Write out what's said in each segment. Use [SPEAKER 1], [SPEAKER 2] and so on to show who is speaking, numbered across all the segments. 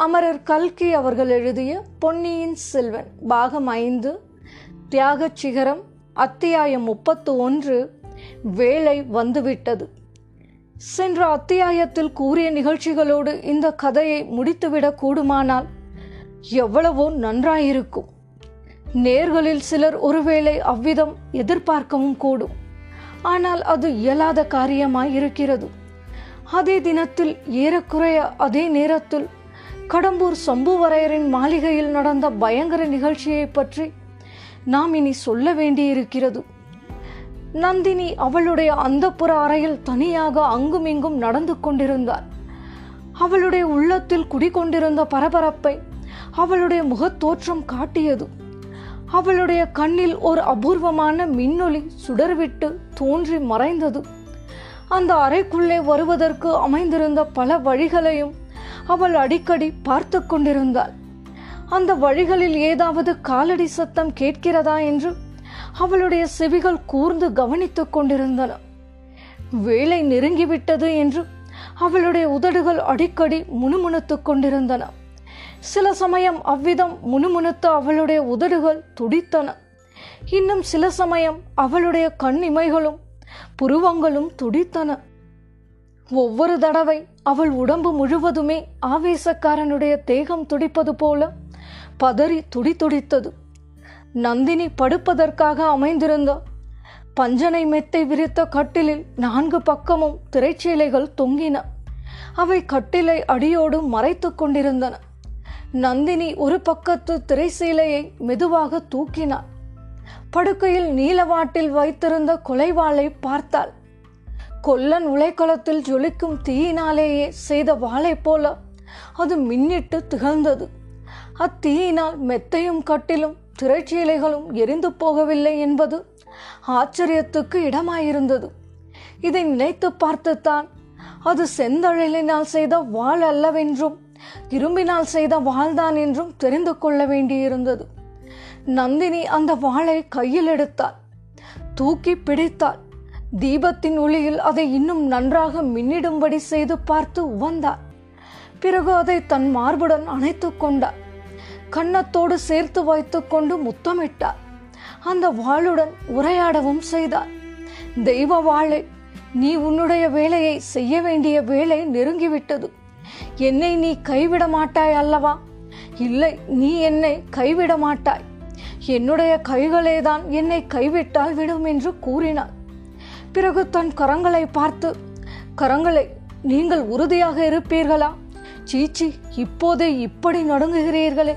[SPEAKER 1] அமரர் கல்கி அவர்கள் எழுதிய பொன்னியின் செல்வன் பாகம் ஐந்து தியாகச் சிகரம் அத்தியாயம் முப்பத்து ஒன்று வேலை வந்துவிட்டது. சென்ற அத்தியாயத்தில் கூறிய நிகழ்ச்சிகளோடு இந்த கதையை முடித்துவிடக் கூடுமானால் எவ்வளவோ நன்றாயிருக்கும். நேர்களில் சிலர் ஒருவேளை அவ்விதம் எதிர்பார்க்கவும் கூடும். ஆனால் அது இயலாத காரியமாய் இருக்கிறது அதே தினத்தில் ஏறக்குறைய அதே நேரத்தில் கடம்பூர் சம்புவரையரின் மாளிகையில் நடந்த பயங்கர நிகழ்ச்சியை பற்றி நாம் இனி சொல்ல வேண்டியிருக்கிறது. நந்தினி அவளுடைய அந்தப்புற அறையில் தனியாக அங்குமிங்கும் நடந்து கொண்டிருந்தாள் அவளுடைய உள்ளத்தில் குடிகொண்டிருந்த பரபரப்பை அவளுடைய முகத்தோற்றம் காட்டியது. அவளுடைய கண்ணில் ஒரு அபூர்வமான மின்னொளி சுடர்விட்டு தோன்றி மறைந்தது. அந்த அறைக்குள்ளே வருவதற்கு அமைந்திருந்த பல வழிகளையும் அவள் அடிக்கடி பார்த்து கொண்டிருந்தாள். அந்த வழிகளில் ஏதாவது காலடி சத்தம் கேட்கிறதா என்று அவளுடைய செவிகள் கூர்ந்து கவனித்துக் கொண்டிருந்தன. வேலை நெருங்கிவிட்டது என்று அவளுடைய உதடுகள் அடிக்கடி முணுமுணுத்துக் கொண்டிருந்தன. சில சமயம் அவ்விதம் முணுமுணுத்த அவளுடைய உதடுகள் துடித்தன. இன்னும் சில சமயம் அவளுடைய கண் இமைகளும் புருவங்களும் துடித்தன. ஒவ்வொரு தடவை அவள் உடம்பு முழுவதுமே ஆவேசக்காரனுடைய தேகம் துடிப்பது போல பதறி துடித்துடித்தது நந்தினி படுப்பதற்காக அமைந்திருந்த பஞ்சனை மெத்தை விரித்த கட்டிலில் நான்கு பக்கமும் திரைச்சீலைகள் தொங்கின. அவை கட்டிலை அடியோடு மறைத்து கொண்டிருந்தன. நந்தினி ஒரு பக்கத்து திரைசீலையை மெதுவாக தூக்கினாள். படுக்கையில் நீலவாட்டில் வைத்திருந்த கொலைவாளை பார்த்தாள். கொல்லன் உலைக்களத்தில் ஜொலிக்கும் தீயினாலேயே செய்த வாளை போல அது மின்னிட்டு திகழ்ந்தது. அத்தீயினால் மெத்தையும் கட்டிலும் திரைச்சீலைகளும் எரிந்து போகவில்லை என்பது ஆச்சரியத்துக்கு இடமாயிருந்தது. இதை நினைத்து பார்த்துத்தான் அது செந்தழலினால் செய்த வாள் அல்லவென்றும் இரும்பினால் செய்த வாள்தான் என்றும் தெரிந்து கொள்ள வேண்டியிருந்தது. நந்தினி அந்த வாளை கையில் எடுத்தாள். தூக்கி பிடித்தாள். தீபத்தின் ஒளியில் அதை இன்னும் நன்றாக மின்னிடும்படி செய்து பார்த்து உவந்தாள் பிறகு அதை தன் மார்புடன் அணைத்து கொண்டார். கன்னத்தோடு சேர்த்து வைத்துக்கொண்டு முத்தமிட்டாள் அந்த வாளுடன் உரையாடவும் செய்தார். தெய்வ வாளை நீ உன்னுடைய வேலையை செய்ய வேண்டிய வேலை நெருங்கிவிட்டது. என்னை நீ கைவிட மாட்டாய் அல்லவா? இல்லை நீ என்னை கைவிட மாட்டாய். என்னுடைய கைகளேதான் என்னை கைவிட்டால் விடும் என்று கூறினார். பிறகு தன் கரங்களை பார்த்து கரங்களை நீங்கள் உறுதியாக இருப்பீர்களா? சீச்சி இப்போதே இப்படி நடுங்குகிறீர்களே.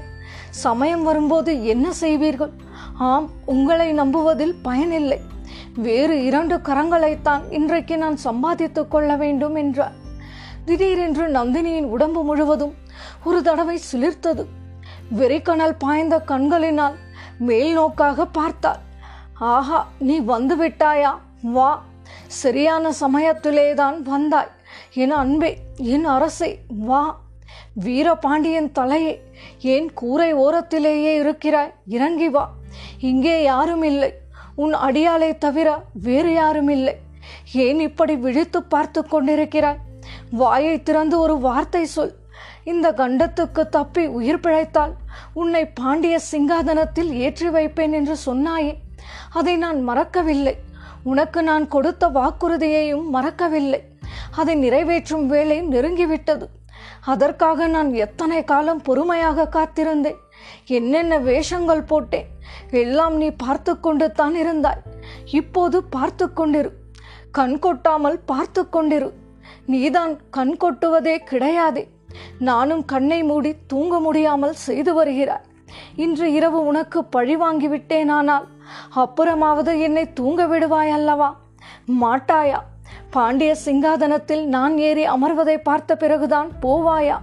[SPEAKER 1] சமயம் வரும்போது என்ன செய்வீர்கள்? ஆம் உங்களை நம்புவதில் பயனில்லை. வேறு இரண்டு கரங்களைத்தான் இன்றைக்கு நான் சம்பாதித்துக் கொள்ள வேண்டும் என்றார். திடீரென்று நந்தினியின் உடம்பு முழுவதும் ஒரு தடவை சிலிர்த்தது. வெறிக்கணல் பாய்ந்த கண்களினால் மேல் நோக்காக பார்த்தாள். ஆஹா நீ வந்து விட்டாயா வா சரியான சமயத்திலேதான் வந்தாய். என் அன்பே என் அரசே வா. வீரபாண்டியன் தலையே ஏன் கூரை ஓரத்திலேயே இருக்கிறாய். இறங்கி வா. இங்கே யாரும் இல்லை உன் அடியாலை தவிர வேறு யாரும் இல்லை ஏன் இப்படி விழித்து பார்த்து கொண்டிருக்கிறாய்? வாயை திறந்து ஒரு வார்த்தை சொல். இந்த கண்டத்துக்கு தப்பி உயிர் பிழைத்தால் உன்னை பாண்டிய சிங்காதனத்தில் ஏற்றி வைப்பேன் என்று சொன்னாயே. அதை நான் மறக்கவில்லை. உனக்கு நான் கொடுத்த வாக்குறுதியையும் மறக்கவில்லை. அதை நிறைவேற்றும் வேலை நெருங்கிவிட்டது. அதற்காக நான் எத்தனை காலம் பொறுமையாக காத்திருந்தேன். என்னென்ன வேஷங்கள் போட்டேன். எல்லாம் நீ பார்த்து கொண்டு தான் இருந்தாய். இப்போது பார்த்து கொண்டிரு. கண் கொட்டாமல் பார்த்து கொண்டிரு. நீதான் கண் கொட்டுவதே கிடையாதே. நானும் கண்ணை மூடி தூங்க முடியாமல் செய்து வருகிறாய். இன்று இரவு உனக்கு பழி வாங்கிவிட்டேனானால் அப்புறமாவது என்னை தூங்க விடுவாய் அல்லவா? மாட்டாயா? பாண்டிய சிங்காதனத்தில் நான் ஏறி அமர்வதை பார்த்த பிறகுதான் போவாயா?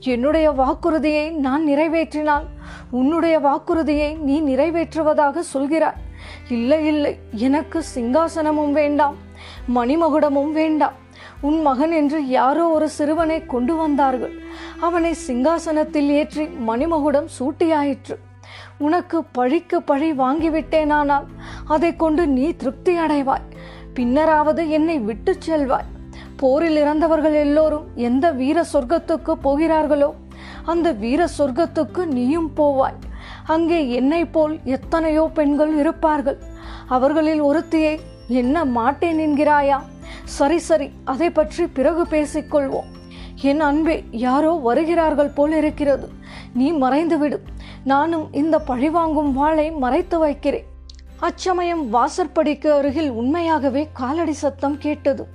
[SPEAKER 1] என்னுடைய வாக்குறுதியை நான் நிறைவேற்றினால் உன்னுடைய வாக்குறுதியை நீ நிறைவேற்றுவதாக சொல்கிறாய். இல்லை இல்லை எனக்கு சிங்காசனமும் வேண்டாம் மணிமகுடமும் வேண்டாம். உன் மகன் என்று யாரோ ஒரு சிறுவனை கொண்டு வந்தார்கள். அவனை சிங்காசனத்தில் ஏற்றி மணிமகுடம் சூட்டியாயிற்று. உனக்கு பழிக்கு பழி வாங்கிவிட்டேனானால் அதை கொண்டு நீ திருப்தி அடைவாய். பின்னராவது என்னை விட்டுச் செல்வாய். போரில் இறந்தவர்கள் எல்லோரும் எந்த வீர சொர்க்கத்துக்கு போகிறார்களோ அந்த வீர சொர்க்கத்துக்கு நீயும் போவாய். அங்கே என்னை போல் எத்தனையோ பெண்கள் இருப்பார்கள். அவர்களில் ஒருத்தியை என்ன மாட்டேன் என்கிறாயா? சரி சரி அதை பற்றி பிறகு பேசிக்கொள்வோம். என் அன்பே யாரோ வருகிறார்கள் போல் இருக்கிறது. நீ மறைந்துவிடு. நானும் இந்த பழிவாங்கும் வாளை மறைத்து வைக்கிறேன். அச்சமயம் வாசற்படிக்கு அருகில் உண்மையாகவே காலடி சத்தம் கேட்டது.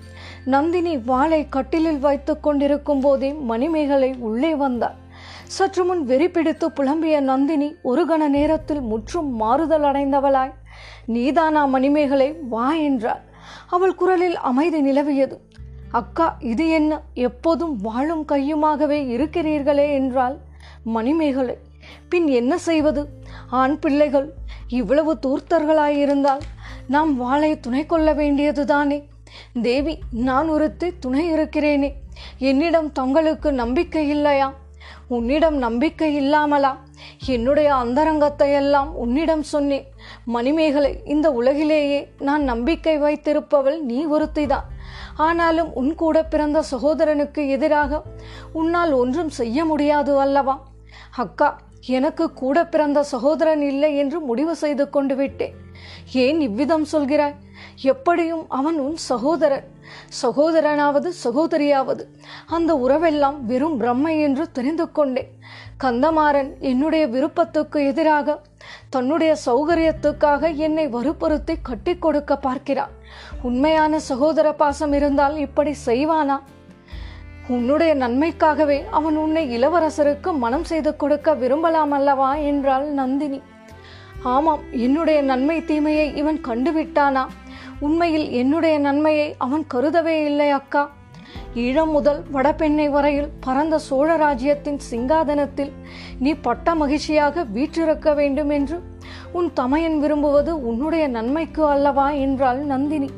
[SPEAKER 1] நந்தினி வாளை கட்டிலில் வைத்துக் கொண்டிருக்கும் போதே மணிமேகலை உள்ளே வந்தார் சற்று முன் வெறி பிடித்து புலம்பிய நந்தினி ஒரு கண நேரத்தில் முற்றும் மாறுதல் அடைந்தவளாய். நீதானா மணிமேகலை வா என்றாள். அவள் குரலில் அமைதி நிலவியது. அக்கா இது என்ன? எப்போதும் வாழும் கையுமாகவே இருக்கிறீர்களே என்றாள் மணிமேகலை. பின் என்ன செய்வது? ஆண் பிள்ளைகள் இவ்வளவு தூர்த்தர்களாயிருந்தால் நாம் வாளை துணை கொள்ள வேண்டியதுதானே? தேவி நான் ஒருத்தி துணை இருக்கிறேனே. என்னிடம் தங்களுக்கு நம்பிக்கை இல்லையா? உன்னிடம் நம்பிக்கை இல்லாமலா? என்னுடைய அந்தரங்கத்தை எல்லாம் உன்னிடம் சொன்னேன். மணிமேகலை இந்த உலகிலேயே நான் நம்பிக்கை வைத்திருப்பவள் நீ ஒருத்திதான். ஆனாலும் உன் கூட பிறந்த சகோதரனுக்கு எதிராக உன்னால் ஒன்றும் செய்ய முடியாது அல்லவா? அக்கா எனக்கு கூட பிறந்த சகோதரன் இல்லை என்று முடிவு செய்து கொண்டு விட்டேன். ஏன் இவ்விதம் சொல்கிறாய்? எப்படியும் அவன் உன் சகோதரன். சகோதரனாவது சகோதரியாவது. அந்த உறவெல்லாம் வெறும் பிரம்மை என்று தெரிந்து கொண்டேன். கந்தமாறன் என்னுடைய விருப்பத்துக்கு எதிராக தன்னுடைய சௌகரியத்துக்காக என்னை வறுப்படுத்தி கட்டி கொடுக்க பார்க்கிறான். உண்மையான சகோதர பாசம் இருந்தால் இப்படி செய்வானா? உன்னுடைய நன்மைக்காகவே அவன் உன்னை இளவரசருக்கு மனம் செய்து கொடுக்க விரும்பலாம் அல்லவா என்றாள் நந்தினி. ஆமாம் என்னுடைய நன்மை தீமையை இவன் கண்டுவிட்டானா? உண்மையில் என்னுடைய நன்மையை அவன் கருதவே இல்லை அக்கா. ஈழம் முதல் வடபெண்ணை வரையில் பரந்த சோழ ராஜ்யத்தின் சிங்காதனத்தில் நீ பட்ட மகிழ்ச்சியாக வீற்றிருக்க வேண்டும் என்று உன் தமையன் விரும்புவது உன்னுடைய நன்மைக்கு அல்லவா என்றாள் நந்தினி.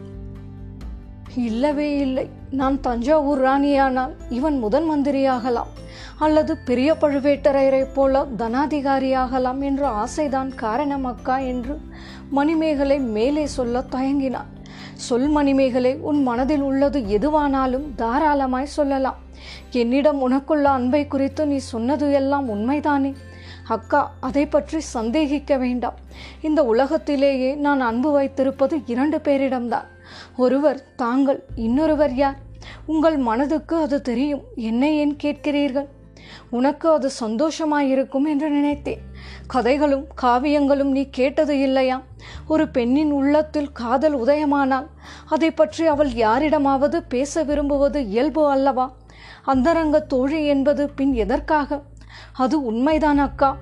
[SPEAKER 1] இல்லவே இல்லை. நான் தஞ்சாவூர் ராணியானால் இவன் முதன் மந்திரியாகலாம். அல்லது பெரிய பழுவேட்டரையரைப் போல தனாதிகாரியாகலாம் என்ற ஆசைதான் காரணம் அக்கா என்று மணிமேகலை மேலே சொல்ல தயங்கினான். சொல் மணிமேகலை உன் மனதில் உள்ளது எதுவானாலும் தாராளமாய் சொல்லலாம். என்னிடம் உனக்குள்ள அன்பை குறித்து நீ சொன்னது எல்லாம் உண்மைதானே? அக்கா அதை பற்றி சந்தேகிக்க வேண்டாம். இந்த உலகத்திலேயே நான் அன்பு வைத்திருப்பது இரண்டு பேரிடம்தான். ஒருவர் தாங்கள் இன்னொருவர் யார்? உங்கள் மனதுக்கு அது தெரியும். என்னை ஏன் கேட்கிறீர்கள்? உனக்கு அது சந்தோஷமாயிருக்கும் என்று நினைத்தேன். கதைகளும் காவியங்களும் நீ கேட்டது இல்லையா? ஒரு பெண்ணின் உள்ளத்தில் காதல் உதயமானால் அதை பற்றி அவள் யாரிடமாவது பேச விரும்புவது இயல்பு அல்லவா? அந்தரங்க தோழி என்பது பின் எதற்காக? அது உண்மைதான் அக்கா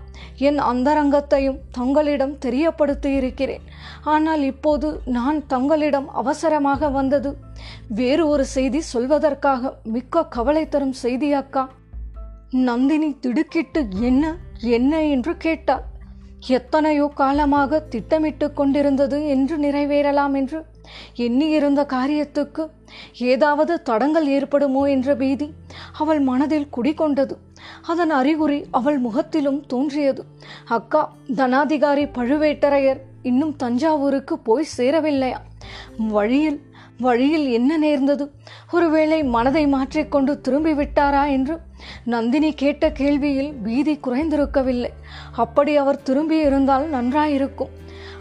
[SPEAKER 1] என் அந்தரங்கத்தையும் தங்களிடம் தெரியப்படுத்தி இருக்கிறேன் ஆனால் இப்போது நான் தங்களிடம் அவசரமாக வந்தது. வேறு ஒரு செய்தி சொல்வதற்காக மிக்க கவலை தரும் செய்தி அக்கா நந்தினி திடுக்கிட்டு என்ன? என்ன? என்று கேட்டாள். எத்தனையோ காலமாக திட்டமிட்டு கொண்டிருந்தது என்று நிறைவேறலாம் என்று எண்ணியிருந்த காரியத்துக்கு ஏதாவது தடங்கள் ஏற்படுமோ என்ற பீதி அவள் மனதில் குடிகொண்டது. அதன் அறிகுறி அவள் முகத்திலும் தோன்றியது. அக்கா தனாதிகாரி பழுவேட்டரையர் இன்னும் தஞ்சாவூருக்கு போய் சேரவில்லையா? வழியில் வழியில் என்ன நேர்ந்தது? ஒருவேளை மனதை மாற்றிக்கொண்டு திரும்பி விட்டாரா என்று? நந்தினி கேட்ட கேள்வியில் பீதி குறைந்திருக்கவில்லை. அப்படி அவர் திரும்பி இருந்தால் நன்றாயிருக்கும்.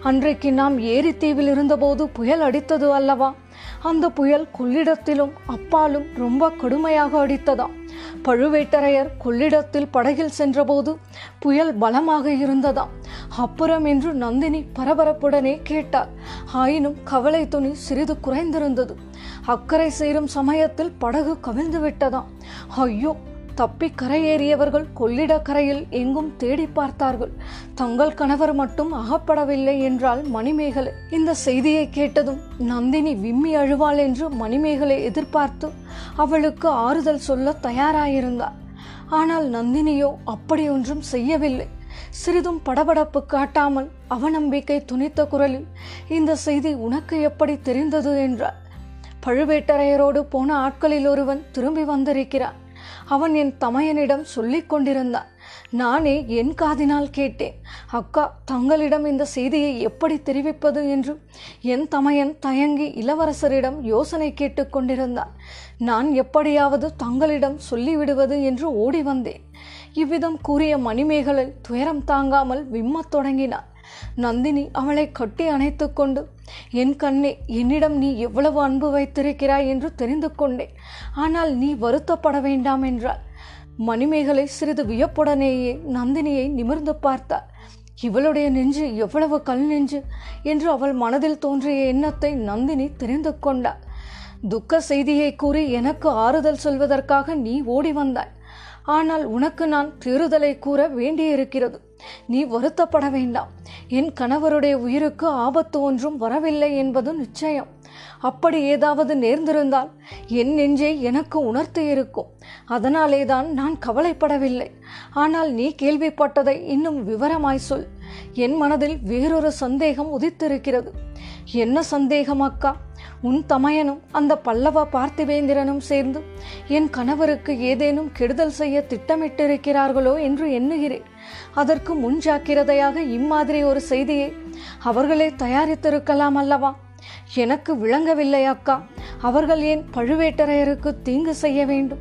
[SPEAKER 1] அன்றைக்கு நாம் ஏரித்தீவில் இருந்தபோது புயல் அடித்தது அல்லவா? அந்த புயல் கொள்ளிடத்திலும் அப்பாலும் ரொம்ப கடுமையாக அடித்ததாம் பழுவேட்டரையர் கொள்ளிடத்தில் படகில் சென்றபோது புயல் பலமாக இருந்ததாம் அப்புறம் என்று நந்தினி பரபரப்புடனே கேட்டார் ஆயினும் கவலை துணி சிறிது குறைந்திருந்தது. அக்கறை சேரும் சமயத்தில் படகு கவிழ்ந்து விட்டதாம். ஐயோ தப்பி கரையேறியவர்கள் கொள்ளிடக்கரையில் எங்கும் தேடி பார்த்தார்கள். தங்கள் கணவர் மட்டும் அகப்படவில்லை என்றால் மணிமேகலை. இந்த செய்தியை கேட்டதும் நந்தினி விம்மி அழுவாள் என்று மணிமேகலை எதிர்பார்த்து அவளுக்கு ஆறுதல் சொல்ல தயாராயிருந்தார் ஆனால் நந்தினியோ அப்படி ஒன்றும் செய்யவில்லை. சிறிதும் படபடப்பு காட்டாமல் அவநம்பிக்கை துணித்த குரலில் இந்த செய்தி உனக்கு எப்படி தெரிந்தது? என்றார் பழுவேட்டரையரோடு போன ஆட்களில் ஒருவன் திரும்பி வந்திருக்கிறான். அவன் என் தமையனிடம் சொல்லிக் கொண்டிருந்தான். நானே என் காதினால் கேட்டேன். அக்கா தங்களிடம் இந்த செய்தியை எப்படி தெரிவிப்பது? என்று என் தமையன் தயங்கி இளவரசரிடம் யோசனை கேட்டுக்கொண்டிருந்தான் நான் எப்படியாவது தங்களிடம் சொல்லிவிடுவது? என்று ஓடி வந்தேன். இவ்விதம் கூறிய மணிமேகலை துயரம் தாங்காமல் விம்மத் தொடங்கினார் நந்தினி அவளை கட்டி அணைத்து கொண்டு என் கண்ணே என்னிடம் நீ எவ்வளவு அன்பு வைத்திருக்கிறாய் என்று தெரிந்து கொண்டேன். ஆனால் நீ வருத்தப்பட வேண்டாம் என்றாள். மணிமேகலை சிறிது வியப்புடனேயே நந்தினியை நிமிர்ந்து பார்த்தார் இவளுடைய நெஞ்சு எவ்வளவு கல் நெஞ்சு என்று அவள் மனதில் தோன்றிய எண்ணத்தை நந்தினி தெரிந்து கொண்டாள். துக்க செய்தியை கூறி எனக்கு ஆறுதல் சொல்வதற்காக நீ ஓடி வந்தாய். ஆனால் உனக்கு நான் தேறுதலை கூற வேண்டியிருக்கிறது. நீ வருத்தப்பட வேண்டாம். என் கணவருடைய உயிருக்கு ஆபத்து ஒன்றும் வரவில்லை என்பது நிச்சயம். அப்படி ஏதாவது நேர்ந்திருந்தால் என் நெஞ்சை எனக்கு உணர்த்தி இருக்கும். அதனாலே தான் நான் கவலைப்படவில்லை. ஆனால் நீ கேள்விப்பட்டதை இன்னும் விவரமாய் சொல். என் மனதில் வேறொரு சந்தேகம் உதித்திருக்கிறது. என்ன சந்தேகம் அக்கா? உன் தமையனும் அந்த பல்லவ பார்த்திவேந்திரனும் சேர்ந்து என் கணவருக்கு ஏதேனும் கெடுதல் செய்ய திட்டமிட்டிருக்கிறார்களோ என்று எண்ணுகிறேன். அதற்கு முன் ஜாக்கிரதையாக இம்மாதிரி ஒரு செய்தியை அவர்களே தயாரித்திருக்கலாம் அல்லவா? எனக்கு விளங்கவில்லை அக்கா. அவர்கள் ஏன் பழுவேட்டரையருக்கு தீங்கு செய்ய வேண்டும்?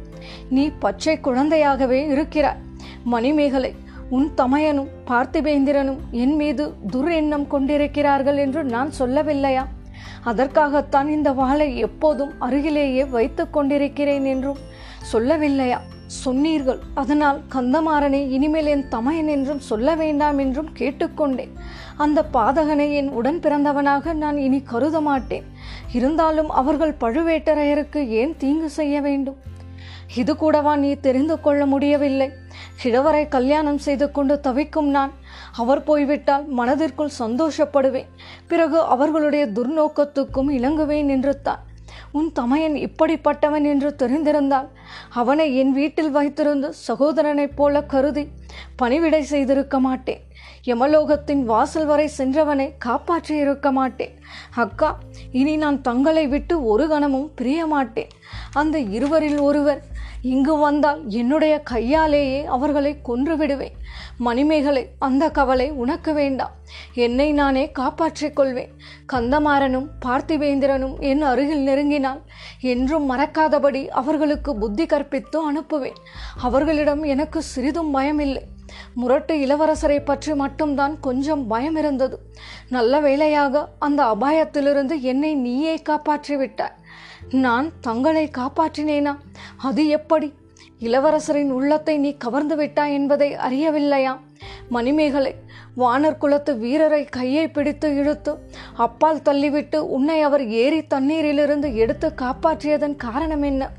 [SPEAKER 1] நீ பச்சை குழந்தையாகவே இருக்கிறாய். மணிமேகலை உன் தமையனும் பார்த்திபேந்திரனும் என் மீது துர் எண்ணம் கொண்டிருக்கிறார்கள் என்று நான் சொல்லவில்லையா? அதற்காகத்தான் இந்த வாளை எப்போதும் அருகிலேயே வைத்துக் கொண்டிருக்கிறேன் என்றும் சொல்லவில்லையா? சொன்னீர்கள். அதனால் கந்தமாறனை இனிமேல் என் தமையன் என்றும் சொல்ல வேண்டாம் என்றும் கேட்டுக்கொண்டேன். அந்த பாதகனை என் உடன் பிறந்தவனாக நான் இனி கருத மாட்டேன் இருந்தாலும் அவர்கள் பழுவேட்டரையருக்கு ஏன் தீங்கு செய்ய வேண்டும்? இது கூடவா நீ தெரிந்து கொள்ள முடியவில்லை. கிழவரை கல்யாணம் செய்து கொண்டு தவிக்கும் நான் அவர் போய்விட்டால் மனதிற்குள் சந்தோஷப்படுவேன். பிறகு அவர்களுடைய துர்நோக்கத்துக்கும் இணங்குவேன் என்று தான். உன் தமையன் இப்படிப்பட்டவன் என்று தெரிந்திருந்தால் அவனை என் வீட்டில் வைத்திருந்து சகோதரனைப் போல கருதி பணிவிடை செய்திருக்க மாட்டேன். யமலோகத்தின் வாசல் வரை சென்றவனை காப்பாற்றி இருக்க மாட்டேன். அக்கா இனி நான் தங்களை விட்டு ஒரு கணமும் பிரிய மாட்டேன். அந்த இருவரில் ஒருவர் இங்கு வந்தால் என்னுடைய கையாலேயே அவர்களை கொன்று விடுவேன். மணிமேகலை அந்த கவலை உனக்கு வேண்டாம். என்னை நானே காப்பாற்றிக் கொள்வேன். கந்தமாறனும் பார்த்திவேந்திரனும் என் அருகில் நெருங்கினால் என்றும் மறக்காதபடி அவர்களுக்கு புத்தி கற்பித்து அனுப்புவேன். அவர்களிடம் எனக்கு சிறிதும் பயமில்லை. முரட்டு இளவரசரை பற்றி மட்டும்தான் கொஞ்சம் பயம் இருந்தது நல்ல வேளையாக அந்த அபாயத்திலிருந்து என்னை நீயே காப்பாற்றிவிட்டாய். நான் தங்களை காப்பாற்றினேனா? அது எப்படி? இளவரசரின் உள்ளத்தை நீ கவர்ந்து விட்டாய் என்பதை அறியவில்லையா? மணிமேகலை வானர் குலத்து வீரரை கையை பிடித்து இழுத்து அப்பால் தள்ளிவிட்டு உன்னை அவர் ஏரி தண்ணீரிலிருந்து எடுத்து காப்பாற்றியதன் காரணம் என்ன?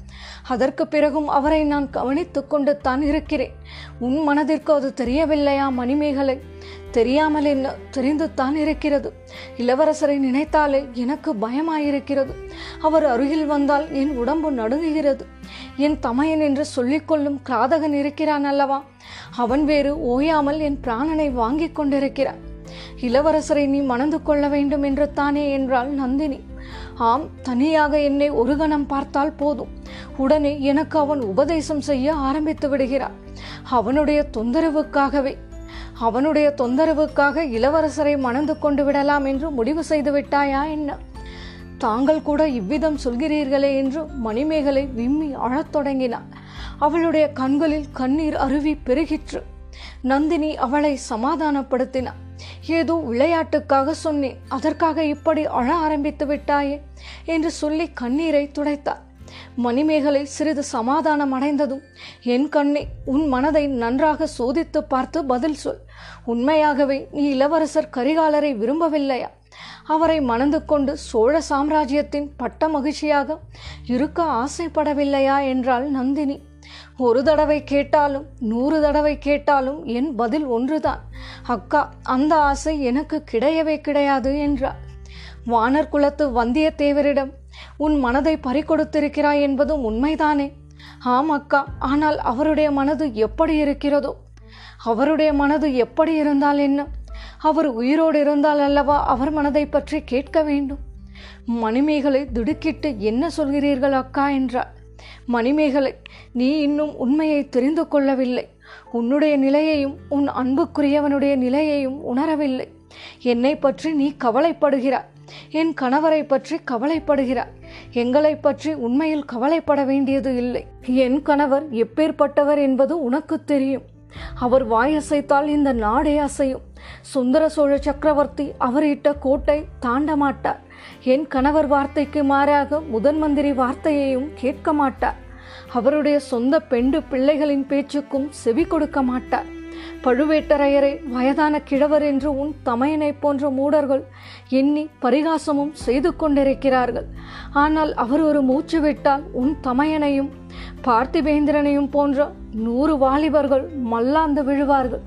[SPEAKER 1] அதற்கு பிறகும் அவரை நான் கவனித்து கொண்டு தான் இருக்கிறேன். உன் மனதிற்கு அது தெரியவில்லையா மணிமேகலை? தெரியாமல் என்ன தெரிந்துத்தான் இருக்கிறது. இளவரசரை நினைத்தாலே எனக்கு பயமாயிருக்கிறது. அவர் அருகில் வந்தால் என் உடம்பு நடுங்குகிறது. என் தமையன் என்று சொல்லிக்கொள்ளும் கிராதகன் இருக்கிறான் அல்லவா? அவன் வேறு ஓயாமல் என் பிராணனை வாங்கிக் கொண்டிருக்கிறான். இளவரசரை நீ மணந்து கொள்ள வேண்டும் என்று தானே என்றாள் நந்தினி. ஆம் தனியாக என்னை ஒரு கணம் பார்த்தால் போதும். உடனே எனக்கு அவன் உபதேசம் செய்ய ஆரம்பித்து விடுகிறார். அவனுடைய தொந்தரவுக்காகவே அவனுடைய தொந்தரவுக்காக இளவரசரை மணந்து கொண்டு விடலாம் என்று முடிவு செய்து விட்டாயா என்ன? தாங்கள் கூட இவ்விதம் சொல்கிறீர்களே என்று மணிமேகலை விம்மி அழத் தொடங்கினாள். அவளுடைய கண்களில் கண்ணீர் அருவி பெருகிற்று. நந்தினி அவளை சமாதானப்படுத்தினாள். ஏதோ விளையாட்டுக்காக சொன்னேன். அதற்காக இப்படி அழ ஆரம்பித்து விட்டாயே என்று சொல்லி கண்ணீரை துடைத்தார் மணிமேகலை சிறிது சமாதானம் அடைந்ததும் என் கண்ணே உன் மனதை நன்றாக சோதித்து பார்த்து பதில் சொல். உண்மையாகவே நீ இளவரசர் கரிகாலரை விரும்பவில்லையா? அவரை மணந்து கொண்டு சோழ சாம்ராஜ்யத்தின் பட்ட மகிழ்ச்சியாக இருக்க ஆசைப்படவில்லையா என்றாள் நந்தினி. ஒரு தடவை கேட்டாலும் நூறு தடவை கேட்டாலும் என் பதில் ஒன்றுதான். அக்கா அந்த ஆசை எனக்கு கிடையவே கிடையாது என்றாள். வானர் குலத்து வந்தியத்தேவரிடம் உன் மனதை பறிகொடுத்திருக்கிறாய் என்பதும் உண்மைதானே? ஆம் அக்கா ஆனால் அவருடைய மனது எப்படி இருக்கிறதோ அவருடைய மனது எப்படி இருந்தால் என்ன? அவர் உயிரோடு இருந்தால் அல்லவா அவர் மனதை பற்றி கேட்க வேண்டும். மணிமேகலை திடுக்கிட்டு என்ன சொல்கிறீர்கள் அக்கா என்றார் மணிமேகலை நீ இன்னும் உண்மையை தெரிந்து கொள்ளவில்லை. உன்னுடைய நிலையையும் உன் அன்புக்குரியவனுடைய நிலையையும் உணரவில்லை. என்னை பற்றி நீ கவலைப்படுகிறாய். என் கணவரை பற்றி கவலைப்படுகிறாய். எங்களை பற்றி உண்மையில் கவலைப்பட வேண்டியது இல்லை. என் கணவர் எப்பேற்பட்டவர் என்பது உனக்கு தெரியும். அவர் வாயசைத்தால் இந்த நாடே அசையும். சுந்தர சோழ சக்கரவர்த்தி அவர் இட்ட கோட்டை தாண்ட மாட்டார். என் கணவர் வார்த்தைக்கு மாறாக முதன் மந்திரி வார்த்தையையும் கேட்க மாட்டார். அவருடைய சொந்த பெண்டு பிள்ளைகளின் பேச்சுக்கும் செவி கொடுக்க மாட்டார். பழுவேட்டரையரே வயதான கிழவர் என்று உன் தமையனைப் போன்ற மூடர்கள் எண்ணி பரிகாசமும் செய்து கொண்டிருக்கிறார்கள். ஆனால் அவர் ஒரு மூச்சு விட்டால் உன் தமையனையும் பார்த்திபேந்திரனையும் போன்ற நூறு வாலிபர்கள் மல்லாந்து விழுவார்கள்.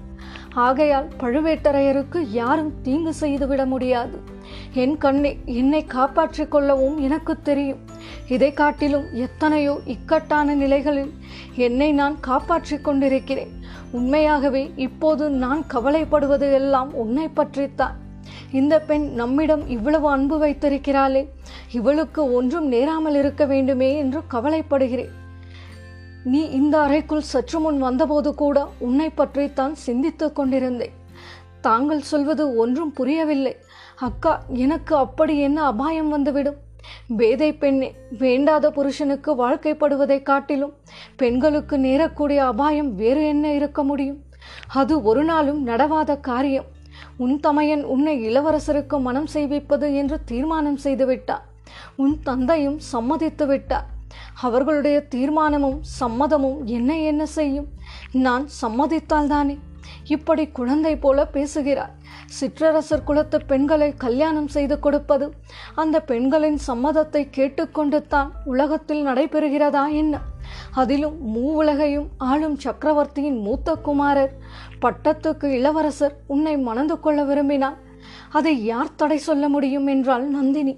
[SPEAKER 1] ஆகையால் பழுவேட்டரையருக்கு யாரும் தீங்கு செய்துவிட முடியாது. என் கண்ணை என்னை காப்பாற்றிக் கொள்ளவும் எனக்கு தெரியும். இதை காட்டிலும் எத்தனையோ இக்கட்டான நிலைகளில் என்னை நான் காப்பாற்றிக் கொண்டிருக்கிறேன். உண்மையாகவே இப்போது நான் கவலைப்படுவது எல்லாம் உன்னை பற்றித்தான். இந்த பெண் நம்மிடம் இவ்வளவு அன்பு வைத்திருக்கிறாளே இவளுக்கு ஒன்றும் நேராமல் இருக்க வேண்டுமே என்று கவலைப்படுகிறேன். நீ இந்த அறைக்குள் சற்று முன் வந்தபோது கூட உன்னை பற்றித்தான் சிந்தித்துக் கொண்டிருந்தேன். தாங்கள் சொல்வது ஒன்றும் புரியவில்லை. அக்கா எனக்கு அப்படி என்ன அபாயம் வந்துவிடும்? பேதை பெண்ணே வேண்டாத புருஷனுக்கு வாழ்க்கைப்படுவதை காட்டிலும் பெண்களுக்கு நேரக்கூடிய அபாயம் வேறு என்ன இருக்க முடியும்? அது ஒரு நாளும் நடவாத காரியம். உன் தமையன் உன்னை இளவரசருக்கு மனம் செய்விப்பது என்று தீர்மானம் செய்துவிட்டார். உன் தந்தையும் சம்மதித்து விட்டார். அவர்களுடைய தீர்மானமும் சம்மதமும் என்ன என்ன செய்யும்? நான் சம்மதித்தால்தானே இப்படி குழந்தை போல பேசுகிறார். சிற்றரசர் குலத்து பெண்களை கல்யாணம் செய்து கொடுப்பது அந்த பெண்களின் சம்மதத்தை கேட்டுக்கொண்டு தான் உலகத்தில் நடைபெறுகிறதா என்ன? அதிலும் மூவுலகையும் ஆளும் சக்கரவர்த்தியின் மூத்த குமாரர் பட்டத்துக்கு இளவரசர் உன்னை மணந்து கொள்ள விரும்பினார். அதை யார் தடை சொல்ல முடியும் என்றால் நந்தினி.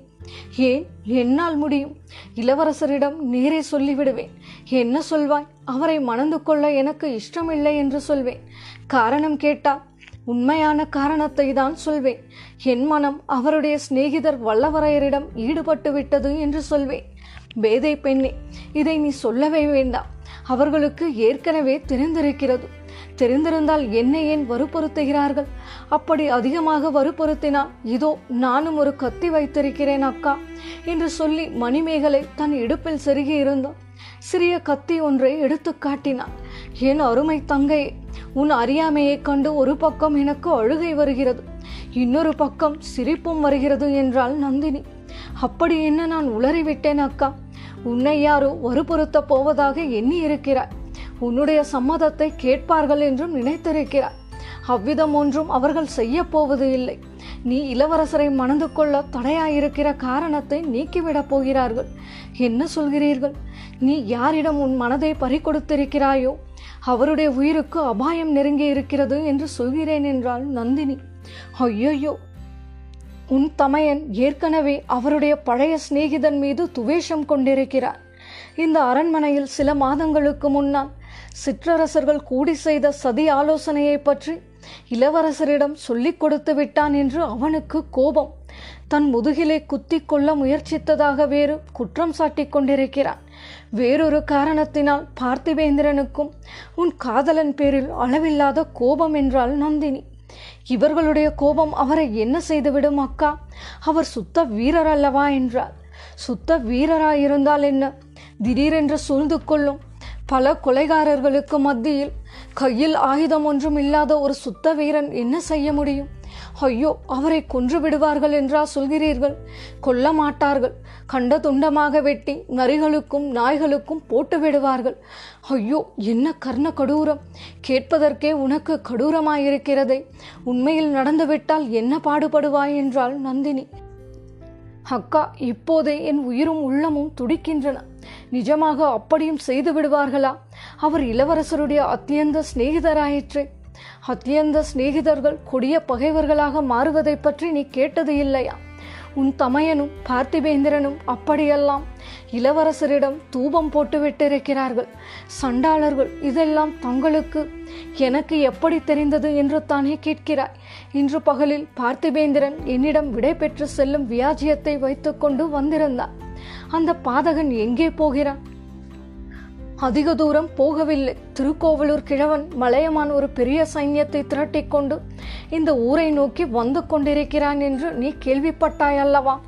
[SPEAKER 1] ஏன்? என்னால் முடியும். இளவரசரிடம் நேரே சொல்லிவிடுவேன். என்ன சொல்வாய்? அவரை மணந்து கொள்ள எனக்கு இஷ்டமில்லை என்று சொல்வேன். காரணம் கேட்டால் உண்மையான காரணத்தை தான் சொல்வேன். என் மனம் அவருடைய சிநேகிதர் வல்லவரையரிடம் ஈடுபட்டு விட்டது என்று சொல்வேன். பேதை பெண்ணே இதை நீ சொல்லவே வேண்டாம். அவர்களுக்கு ஏற்கனவே தெரிந்திருக்கிறது. தெரிந்திருந்தால் என்னை ஏன் வறுப்படுத்துகிறார்கள் அப்படி அதிகமாக வறுப்படுத்தினால் இதோ நானும் ஒரு கத்தி வைத்திருக்கிறேன் அக்கா என்று சொல்லி மணிமேகலை தன் இடுப்பில் செருகி இருந்தான் சிறிய கத்தி ஒன்றை எடுத்து காட்டினான். என் அருமை தங்கையே உன் அறியாமையைக் கண்டு ஒரு பக்கம் எனக்கு அழுகை வருகிறது இன்னொரு பக்கம் சிரிப்பும் வருகிறது என்றாள் நந்தினி. அப்படி என்ன நான் உளறிவிட்டேன் அக்கா? உன்னை யாரோ வறுபொருத்த போவதாக எண்ணி இருக்கிறாய் உன்னுடைய சம்மதத்தை கேட்பார்கள் என்றும் நினைத்திருக்கிறாய் அவ்விதம் ஒன்றும் அவர்கள் செய்ய போவது இல்லை. நீ இளவரசரை மணந்து கொள்ள தடையாயிருக்கிற காரணத்தை நீக்கிவிடப் போகிறார்கள். என்ன சொல்கிறீர்கள்? நீ யாரிடம் உன் மனதை பறிகொடுத்திருக்கிறாயோ அவருடைய உயிருக்கு அபாயம் நெருங்கி இருக்கிறது என்று சொல்கிறேன் என்றாள் நந்தினி. ஐயோயோ! உன் தமையன் ஏற்கனவே அவருடைய பழைய சிநேகிதன் மீது துவேஷம் கொண்டிருக்கிறார். இந்த அரண்மனையில் சில மாதங்களுக்கு முன்னால் சிற்றரசர்கள் கூடி செய்த சதி ஆலோசனையை பற்றி இளவரசரிடம் சொல்லிக் கொடுத்து விட்டான் என்று அவனுக்கு கோபம். தன் முதுகிலே குத்தி கொள்ள முயற்சித்ததாக வேறு குற்றம் சாட்டிக் கொண்டிருக்கிறான். வேறொரு காரணத்தினால் பார்த்திபேந்திரனுக்கும் உன் காதலன் பேரில் அளவில்லாத கோபம் என்றால் நந்தினி. இவர்களுடைய கோபம் அவரை என்ன செய்துவிடும் அக்கா? அவர் சுத்த வீரர் அல்லவா என்றார் சுத்த வீரராயிருந்தால் என்ன? திடீரென்று சூழ்ந்து கொள்ளும் பல கொலைகாரர்களுக்கு மத்தியில் கையில் ஆயுதம் ஒன்றும் இல்லாத ஒரு சுத்த வீரன் என்ன செய்ய முடியும்? ஐயோ அவரை கொன்று விடுவார்கள் என்றா சொல்கிறீர்கள்? கொல்ல மாட்டார்கள். கண்ட துண்டமாக வெட்டி நரிகளுக்கும் நாய்களுக்கும் போட்டு விடுவார்கள். ஐயோ என்ன கர்ண கடூரம்? கேட்பதற்கே உனக்கு கடூரமாயிருக்கிறதே. உண்மையில் நடந்துவிட்டால் என்ன பாடுபடுவாய் என்றாள் நந்தினி. அக்கா இப்போதே என் உயிரும் உள்ளமும் துடிக்கின்றன. நிஜமாக அப்படியும் செய்து விடுவார்களா? அவர் இளவரசருடைய அத்தியந்த சிநேகிதராயிற்றே. அத்தியந்த சிநேகிதர்கள் கொடிய பகைவர்களாக மாறுவதை பற்றி நீ கேட்டது இல்லையா? உன் தமையனும் பார்த்திபேந்திரனும் அப்படியெல்லாம் இளவரசரிடம் தூபம் போட்டுவிட்டிருக்கிறார்கள் சண்டாளர்கள் இதெல்லாம் தங்களுக்கு எனக்கு எப்படி தெரிந்தது என்று தானே கேட்கிறாய்? இன்று பகலில் பார்த்திபேந்திரன் என்னிடம் விடை பெற்று செல்லும் வியாஜியத்தை வைத்துக்கொண்டு வந்திருந்தான். அந்த பாதகன் எங்கே போகிறான்? அதிக தூரம் போகவில்லை. திருக்கோவலூர் கிழவன் மலையமான் ஒரு பெரிய சைன்யத்தை திரட்டிக்கொண்டு இந்த ஊரை நோக்கி வந்து கொண்டிருக்கிறான் என்று நீ கேள்விப்பட்டாய் அல்லவா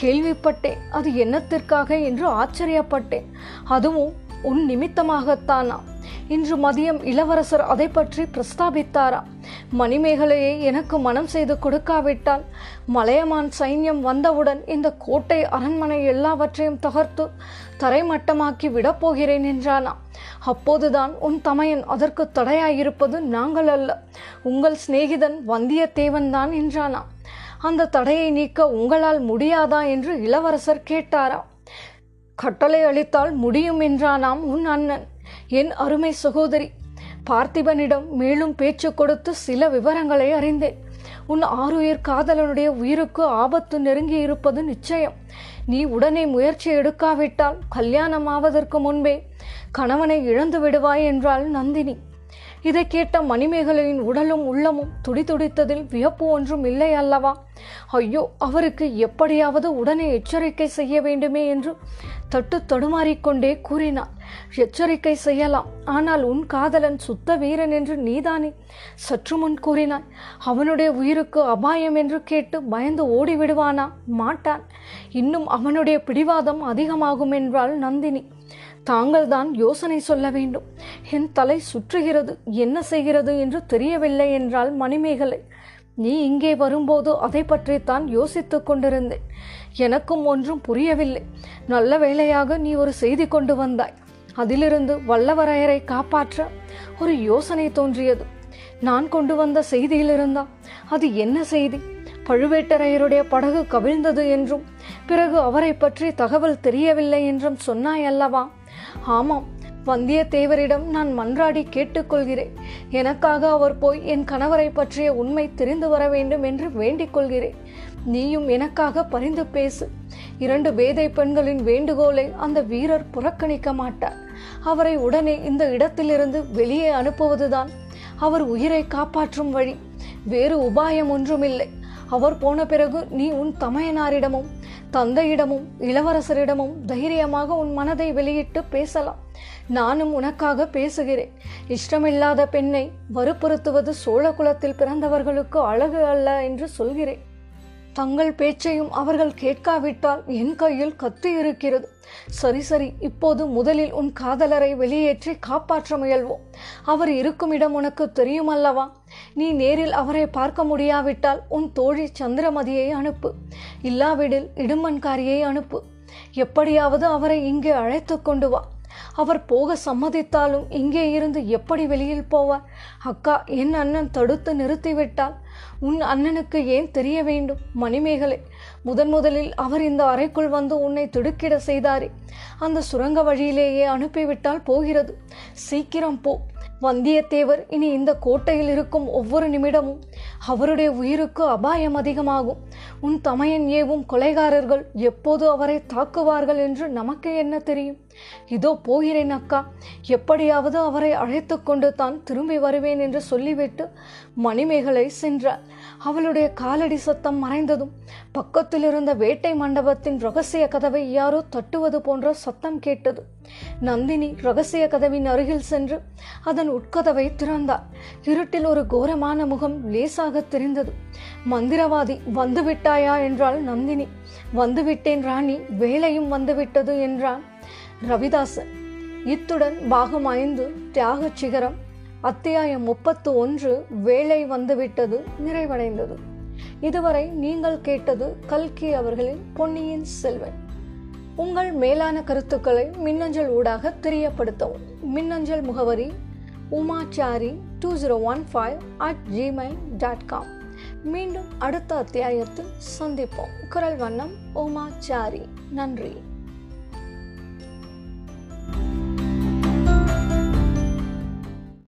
[SPEAKER 1] கேள்விப்பட்டேன். அது என்னத்திற்காக? என்று ஆச்சரியப்பட்டேன். அதுவும் உன் நிமித்தமாகத்தானா? இன்று மதியம் இளவரசர் அதை பற்றி பிரஸ்தாபித்தாரா? மணிமேகலையை எனக்கு மனம் செய்து கொடுக்காவிட்டால் மலையமான் சைன்யம் வந்தவுடன் இந்த கோட்டை அரண்மனை எல்லாவற்றையும் தகர்த்து தரைமட்டமாக்கி விடப்போகிறேன் என்றானா? அப்போதுதான் உன் தமையன் அதற்கு தடையாயிருப்பது நாங்கள் அல்ல உங்கள் சிநேகிதன் வந்தியத்தேவன் தான் என்றானா? அந்த தடையை நீக்க உங்களால் முடியாதா என்று இளவரசர் கேட்டாரா? கட்டளை அளித்தால் முடியும் என்றானாம் உன் அண்ணன். என் அருமை சகோதரி பார்த்திபனிடம் மேலும் பேச்சு கொடுத்து சில விவரங்களை அறிந்தேன். உன் ஆறுயிர் காதலனுடைய உயிருக்கு ஆபத்து நெருங்கி இருப்பது நிச்சயம். நீ உடனே முயற்சி எடுக்காவிட்டால் கல்யாணம் ஆவதற்கு முன்பே கணவனை இழந்து விடுவாய் என்றாள் நந்தினி. இதை கேட்ட மணிமேகலையின் உடலும் உள்ளமும் துடிதுடித்ததில் வியப்பு ஒன்றும் இல்லை அல்லவா? ஐயோ அவருக்கு எப்படியாவது உடனே எச்சரிக்கை செய்ய வேண்டுமே என்று தட்டு தடுமாறிக்கொண்டே கூறினாள். எச்சரிக்கை செய்யலாம் ஆனால் உன் காதலன் சுத்த வீரன் என்று நீதானே? சற்று முன் கூறினாய் அவனுடைய உயிருக்கு அபாயம் என்று கேட்டு பயந்து ஓடிவிடுவானா? மாட்டான். இன்னும் அவனுடைய பிடிவாதம் அதிகமாகும் என்றாள் நந்தினி. தாங்கள் தான் யோசனை சொல்ல வேண்டும். என் தலை சுற்றுகிறது என்ன செய்கிறது என்று தெரியவில்லை என்றால் மணிமேகலை நீ இங்கே வரும்போது அதை பற்றித்தான் யோசித்து கொண்டிருந்தேன். எனக்கும் ஒன்றும் புரியவில்லை. நல்ல வேளையாக நீ ஒரு செய்தி கொண்டு வந்தாய். அதிலிருந்து வல்லவரையரை காப்பாற்ற ஒரு யோசனை தோன்றியது. நான் கொண்டு வந்த செய்தியிலிருந்தா அது என்ன செய்தி? பழுவேட்டரையருடைய படகு கவிழ்ந்தது என்றும் பிறகு அவரை பற்றி தகவல் தெரியவில்லை என்றும் சொன்னாய் அல்லவா? ஆமாம் வந்தியத்தேவரிடம் நான் மன்றாடி கேட்டுக்கொள்கிறேன். எனக்காக அவர் போய் என் கணவரை பற்றிய உண்மை தெரிந்து வர வேண்டும் என்று வேண்டிக் கொள்கிறேன். நீயும் எனக்காக பரிந்து பேசு. இரண்டு பேதை பெண்களின் வேண்டுகோளை அந்த வீரர் புறக்கணிக்க மாட்டார். அவரை உடனே இந்த இடத்திலிருந்து வெளியே அனுப்புவதுதான் அவர் உயிரை காப்பாற்றும் வழி. வேறு உபாயம் ஒன்றுமில்லை. அவர் போன பிறகு நீ உன் தமையனாரிடமும் தந்தையிடமும் இளவரசரிடமும் தைரியமாக உன் மனதை வெளியிட்டு பேசலாம். நானும் உனக்காக பேசுகிறேன். இஷ்டமில்லாத பெண்ணை வற்புறுத்துவது சோழ குலத்தில் பிறந்தவர்களுக்கு அழகு அல்ல என்று சொல்கிறேன். தங்கள் பேச்சையும் அவர்கள் கேட்காவிட்டால் என் கையில் கத்தி இருக்கிறது. சரி சரி இப்போது முதலில் உன் காதலரை வெளியேற்றி காப்பாற்ற முயல்வோம். அவர் இருக்கும் இடம் உனக்கு தெரியும் அல்லவா நீ நேரில் அவரை பார்க்க முடியாவிட்டால் உன் தோழி சந்திரமதியை அனுப்பு. இல்லாவிடில் இடுமன்காரியை அனுப்பு. எப்படியாவது அவரை இங்கே அழைத்து கொண்டு வா. அவர் போக சம்மதித்தாலும் இங்கே இருந்து எப்படி வெளியில் போவார்? அக்கா என் அண்ணன் தடுத்து நிறுத்திவிட்டால்? உன் அண்ணனுக்கு ஏன் தெரிய வேண்டும் மணிமேகலை? முதன் முதலில் அவர் இந்த அறைக்குள் வந்து உன்னை திடுக்கிட செய்தாரே. அந்த சுரங்க வழியிலேயே அனுப்பிவிட்டால் போகிறது. சீக்கிரம் போ. வந்தியத்தேவர் இனி இந்த கோட்டையில் இருக்கும் ஒவ்வொரு நிமிடமும் அவருடைய உயிருக்கு அபாயம் அதிகமாகும். உன் தமையன் ஏவும் கொலைகாரர்கள் எப்போது அவரை தாக்குவார்கள் என்று நமக்கு என்ன தெரியும்? இதோ போகிறேன் அக்கா. எப்படியாவது அவரை அழைத்து கொண்டு தான் திரும்பி வருவேன் என்று சொல்லிவிட்டு மணிமேகலை சென்றாள். அவளுடைய காலடி சத்தம் மறைந்ததும் பக்கத்தில் இருந்த வேட்டை மண்டபத்தின் ரகசிய கதவை யாரோ தட்டுவது போன்ற சத்தம் கேட்டது. நந்தினி ரகசிய கதவின் அருகில் சென்று அதன் உட்கதவை திறந்தார் இருட்டில் ஒரு கோரமான முகம் லேசாக தெரிந்தது. மந்திரவாதி வந்துவிட்டாயா? என்றாள் நந்தினி. வந்துவிட்டேன் ராணி வேலையும் வந்துவிட்டது என்றான். ரவிதாசன். இத்துடன் பாகம் ஐந்து தியாக சிகரம் அத்தியாயம் முப்பத்து ஒன்று வேலை வந்துவிட்டது நிறைவடைந்தது. இதுவரை நீங்கள் கேட்டது கல்கி அவர்களின் பொன்னியின் செல்வன். உங்கள் மேலான கருத்துக்களை மின்னஞ்சல் ஊடாக தெரியப்படுத்தவும். மின்னஞ்சல் முகவரி Umachari two zero one five at Gmail dot com. மீண்டும் அடுத்த அத்தியாயத்தில் சந்திப்போம். குரல் வண்ணம் உமாச்சாரி. நன்றி. you